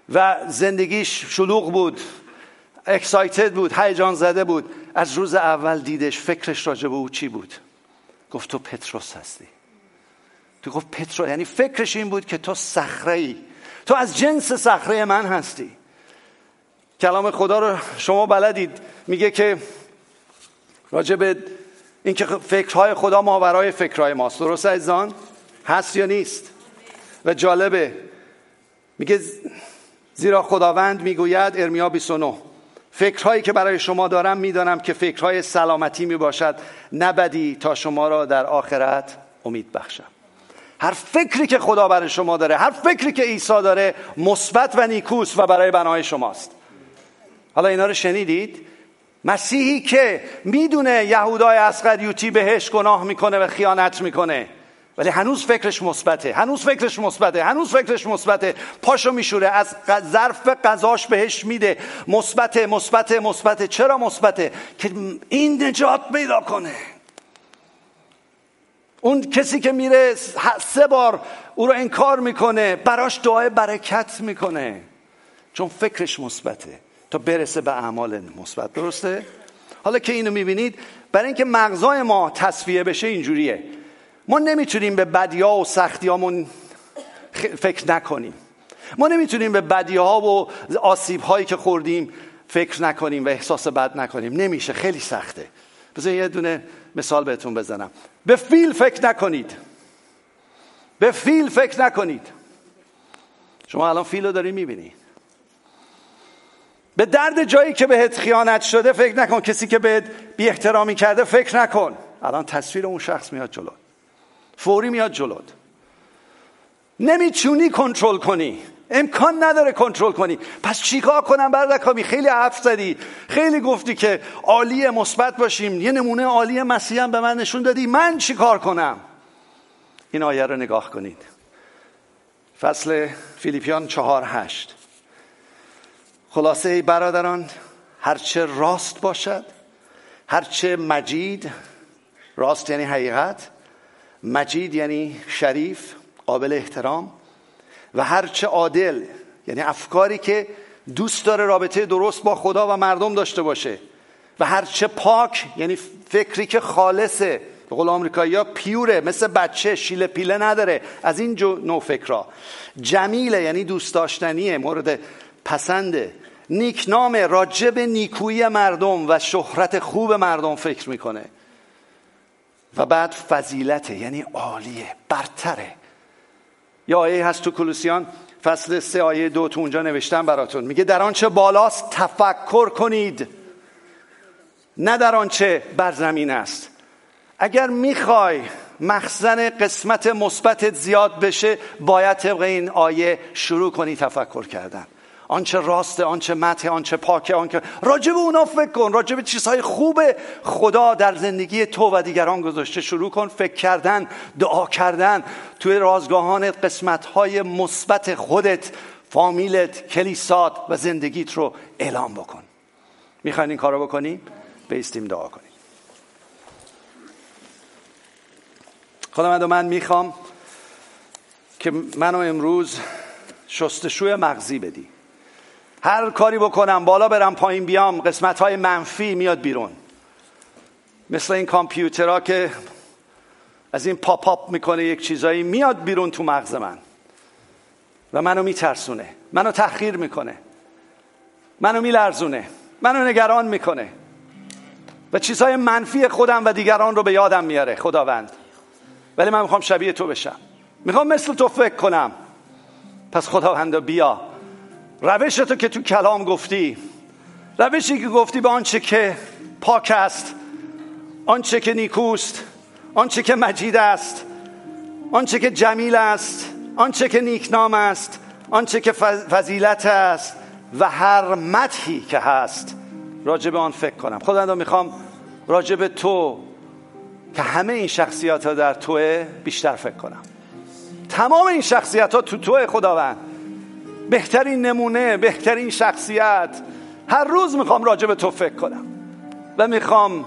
و زندگیش شلوغ بود اکسایتد بود هیجان زده بود. از روز اول دیدش فکرش راجع به او چی بود؟ گفت تو پتروس هستی. تو گفت پتروس یعنی فکرش این بود که تو صخره ای تو از جنس صخره من هستی. کلام خدا رو شما بلدید. میگه که راجع به اینکه فکرهای خدا ماورای فکرهای ماست. درست عزیزان؟ هست یا نیست؟ و جالبه. میگه زیرا خداوند می‌گوید ارمیا 29 فکرهایی که برای شما دارم می‌دانم که فکرهای سلامتی می‌باشد نبدی تا شما را در آخرت امید بخشم. هر فکری که خدا برای شما داره هر فکری که عیسی داره مثبت و نیکوست و برای بنای شماست. حالا اینا رو شنیدید؟ مسیحی که می‌دونه یهودای اسقریوتی بهش گناه می‌کنه و خیانت می‌کنه. ولی هنوز فکرش مثبته هنوز فکرش مثبته هنوز فکرش مثبته. پاشو میشوره از ظرف غذاش بهش میده. مثبته مثبته مثبته. چرا مثبته؟ که این نجات پیدا کنه. اون کسی که میره سه بار او رو انکار می‌کنه براش دعای برکت می‌کنه. چون فکرش مثبته. تا برسه به اعمال مثبت درسته؟ حالا که اینو می‌بینید برای اینکه مغزای ما تصفیه بشه اینجوریه. ما نمی‌تونیم به بدیا و سختیامون فکر نکنیم. ما نمی‌تونیم به بدی ها و آسیب هایی که خوردیم فکر نکنیم و احساس بد نکنیم. نمیشه خیلی سخته. بذار یه دونه مثال بهتون بزنم. به فیل فکر نکنید. به فیل فکر نکنید. شما الان فیل رو داری می‌بینی. به درد جایی که بهت خیانت شده فکر نکن. کسی که بهت بی احترامی کرده فکر نکن. الان تصویر اون شخص میاد جلو فوری میاد جلوت. نمی‌تونی کنترل کنی. امکان نداره کنترل کنی. پس چیکار کنم بردکامی؟ خیلی حرف زدی. خیلی گفتی که عالی مثبت باشیم. یه نمونه عالی مسیح هم به من نشون دادی. من چیکار کنم؟ این آیه رو نگاه کنید. فصل فیلیپیان چهار هشت. خلاصه ای برادران هرچه راست باشد هرچه مجید راست یعنی حقیقت مجید یعنی شریف قابل احترام و هرچه عادل یعنی افکاری که دوست داره رابطه درست با خدا و مردم داشته باشه و هرچه پاک یعنی فکری که خالصه به قول آمریکایی ها پیوره مثل بچه شیله پیله نداره از این جو نوع فکرها. جمیله یعنی دوست داشتنیه مورد پسنده. نیکنام راجب نیکویی مردم و شهرت خوب مردم فکر می‌کنه. و بعد فضیلته یعنی عالیه برتره. یا آیه هست تو کلوسیان فصل سه آیه دو تو اونجا نوشتم براتون. میگه در آنچه بالاست تفکر کنید. نه در آنچه بر زمین است. اگر می‌خوای مخزن قسمت مثبتت زیاد بشه باید طبق این آیه شروع کنی تفکر کردن. آنچه راسته آنچه مته آنچه پاکه آنچه راجب اونا فکر کن راجب چیزهای خوب خدا در زندگی تو و دیگران گذاشته. شروع کن فکر کردن دعا کردن. توی رازگاهان قسمت های مثبت خودت فامیلت کلیسات و زندگیت رو اعلام بکن. می‌خواین این کارو بکنی؟ بیستیم دعا کنیم خدا من من می‌خوام که منو امروز شستشوی مغزی بدی. هر کاری بکنم بالا برم پایین بیام قسمت های منفی میاد بیرون. مثل این کامپیوترها که از این پاپ اپ می‌کنه یک چیزایی میاد بیرون تو مغز من. و منو میترسونه منو تحقیر می‌کنه منو میلرزونه منو نگران می‌کنه. و چیزهای منفی خودم و دیگران رو به یادم میاره خداوند. ولی من می‌خوام شبیه تو بشم. می‌خوام مثل تو فکر کنم. پس خداوند بیا. روش تو که تو کلام گفتی روشی که گفتی به آنچه که پاک است آنچه که نیکوست آنچه که مجید است آنچه که جمیل است آنچه که نیکنام است آنچه که فضیلت است و هر مدحی که هست راجب آن فکر کنم. خداوند می‌خوام راجب تو که همه این شخصیت ها در توه بیشتر فکر کنم. تمام این شخصیت ها تو توه خداوند. بهترین نمونه بهترین شخصیت. هر روز می‌خوام راجع به تو فکر کنم و می‌خوام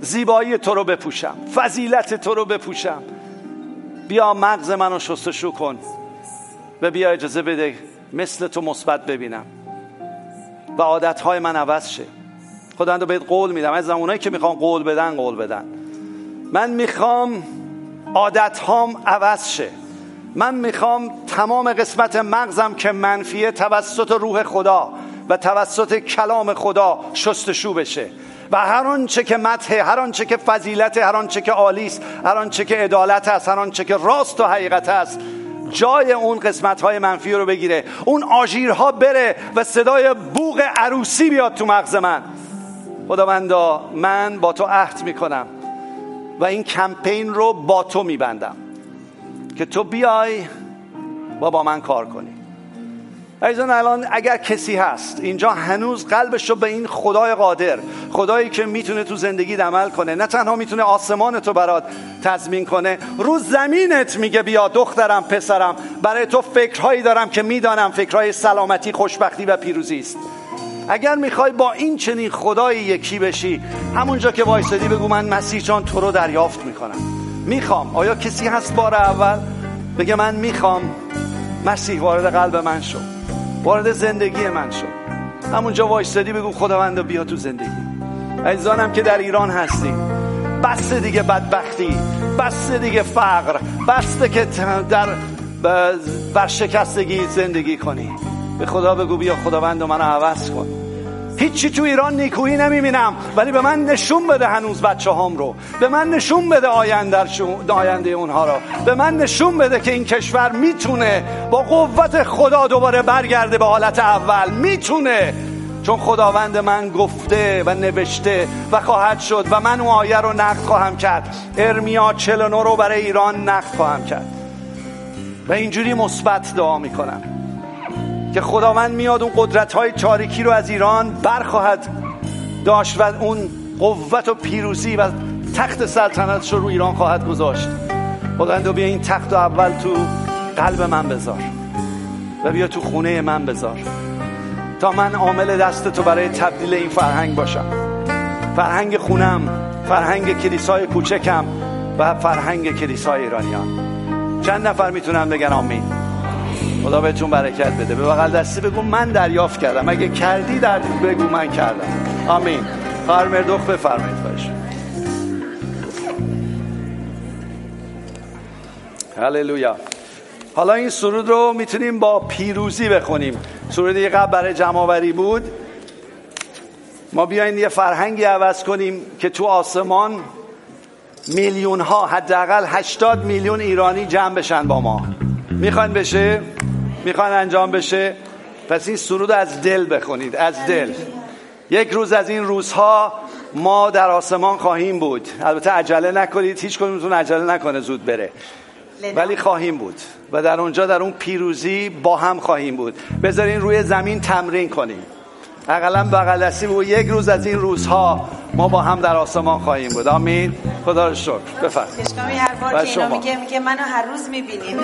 زیبایی تو رو بپوشم فضیلت تو رو بپوشم. بیا مغز منو شستشو کن و بیا اجازه بده مثل تو مثبت ببینم و عادتهای من عوض شه. خدا بهت قول میدم. از زمانایی که می‌خوام قول بدن قول بدن. من می‌خوام عادت هام عوض شه. من می‌خوام تمام قسمت مغزم که منفیه توسط روح خدا و توسط کلام خدا شستشو بشه. و هر آنچه که مدح هر آنچه که فضیلت هر آنچه که عالی است هر آنچه که عدالت است هر آنچه که راست و حقیقت است جای اون قسمت های منفی رو بگیره. اون آژیرها بره و صدای بوغ عروسی بیاد تو مغز من. خداوندا من با تو عهد می‌کنم و این کمپین رو با تو میبندم. که تو بیای و با من کار کنی. عزیزان الان اگر کسی هست اینجا هنوز قلبش رو به این خدای قادر خدایی که می‌تونه تو زندگی عمل کنه نه تنها می‌تونه آسمان تو برات تضمین کنه رو زمینت میگه بیا دخترم پسرم برای تو فکرهایی دارم که می‌دانم فکرهای سلامتی خوشبختی و پیروزی است. اگر می‌خوای با این چنین خدای یکی بشی همونجا که وایسادی بگو من مسیح جان تو رو دریافت می‌کنم. می‌خوام. آیا کسی هست بار اول بگه من می‌خوام؟ مسیح وارد قلب من شو. وارد زندگی من شو. همونجا وایستادی بگو خداوند بیا تو زندگی. عزیزانم که در ایران هستی. بس دیگه بدبختی. بس دیگه فقر. بسته که در برشکستگی زندگی کنی. به خدا بگو بیا خداوند منو عوض کن. هیچی تو ایران نیکویی نمی‌بینم ولی به من نشون بده هنوز بچه هم رو. به من نشون بده آینده, آینده اونها رو. به من نشون بده که این کشور می‌تونه با قوت خدا دوباره برگرده به حالت اول. می‌تونه. چون خداوند من گفته و نوشته و خواهد شد و من اون آیه رو نقد خواهم کرد. ارمیا 49 رو برای ایران نقد خواهم کرد. و اینجوری مثبت دعا می‌کنم. که خداوند میاد اون قدرت های تاریکی رو از ایران برخواهد داشت و اون قوت و پیروزی و تخت سلطنتش رو رو ایران خواهد گذاشت. خداوند بیا این تخت رو اول تو قلب من بذار و بیا تو خونه من بذار تا من عامل دست تو برای تبدیل این فرهنگ باشم. فرهنگ خونم فرهنگ کلیسای کوچکم و فرهنگ کلیسای ایرانیان. چند نفر می‌تونن بگن آمین؟ خدا بهتون برکت بده. به بغل دستی بگو من دریافت کردم. اگه کردی در بگو من کردم. آمین. خواهر مردوخ بفرمایید خواهش. هللویا. حالا این سرود رو می‌تونیم با پیروزی بخونیم. سرودی قبل برای جمعآوری بود. ما بیاین یه فرهنگی عوض کنیم که تو آسمان میلیون ها حداقل 80 میلیون ایرانی جمع بشن با ما. می‌خواین بشه؟ می‌خواین انجام بشه پس این سرود از دل بخونید از دل. یک روز از این روزها ما در آسمان خواهیم بود. البته عجله نکنید هیچ کنونتون عجله نکنه زود بره. ولی خواهیم بود و در اونجا در اون پیروزی با هم خواهیم بود. بذارین روی زمین تمرین کنیم. اقلا بغل دستی بود یک روز از این روزها ما با هم در آسمان خواهیم بود. آمین. خدا رو شکر. بفرمایید. هر بار که اینا میگه میگه منو هر روز می‌بینین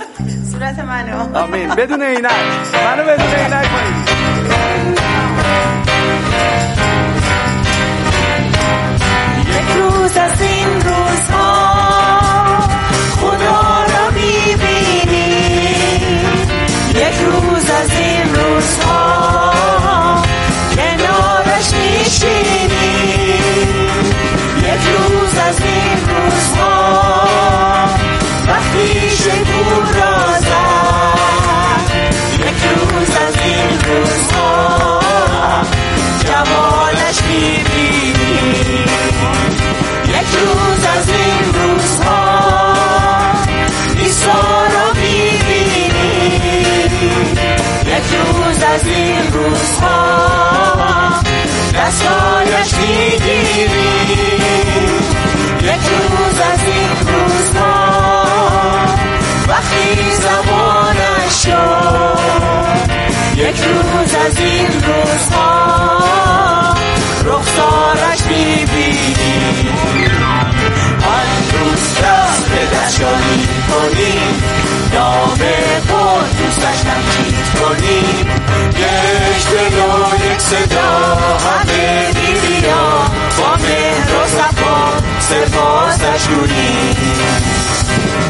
[laughs] صورت منو. آمین. بدون اینک منو بدون اینک کنید. یک روز از این روزها خدا را می‌بینی. یک روز از این روزها کنیم. نام قدوسش تمجید کنیم. یک دل یک صدا همه بیبیا با مهر و صفا سپاسش گوییم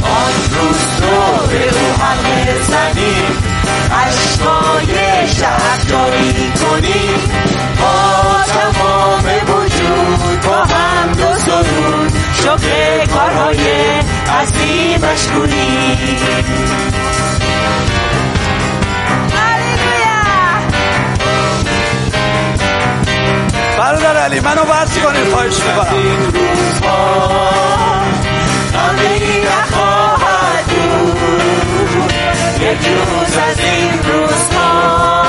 آن روز رو به او همه زنیم اشکای شهرداری کنیم. شکر کارهای عظیمش گویی برادر علی منو ورز کنید خواهش می‌کنم. این روزها غمی نخواهد بود. یک روز از این روزها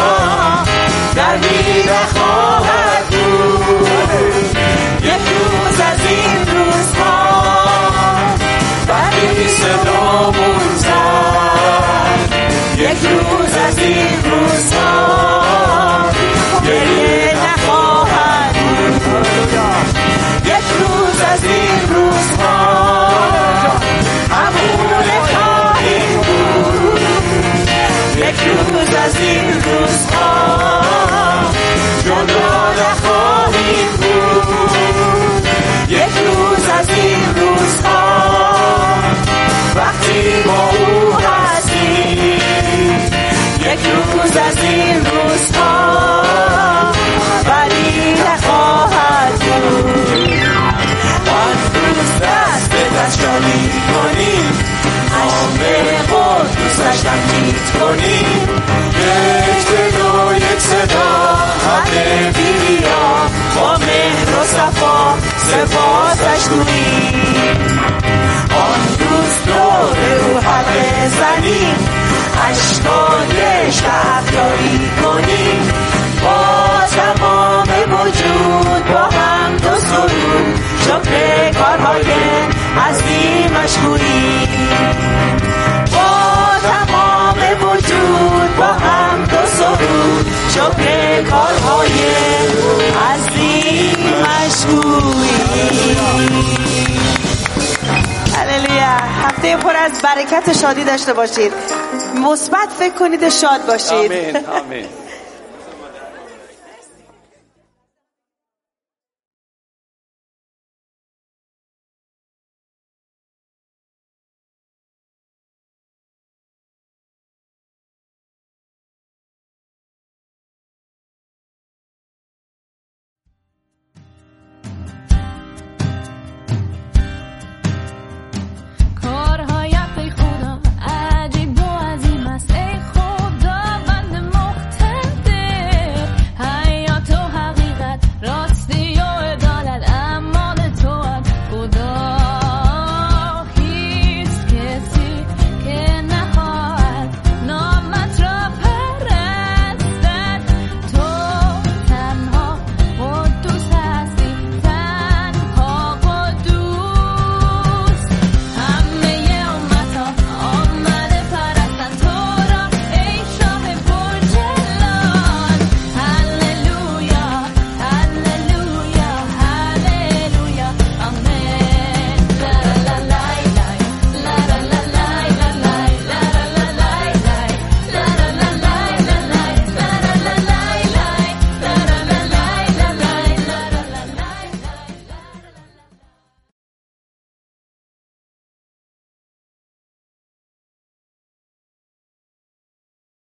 غمی نخواهد یک روز شکر کارهای عظیمش گوییم با تمام وجود با هم دو سرود شکر کارهای عظیمش گوییم هللویا. هفته پر از برکت و شادی داشته باشید. مثبت فکر کنید و شاد باشید. آمین آمین.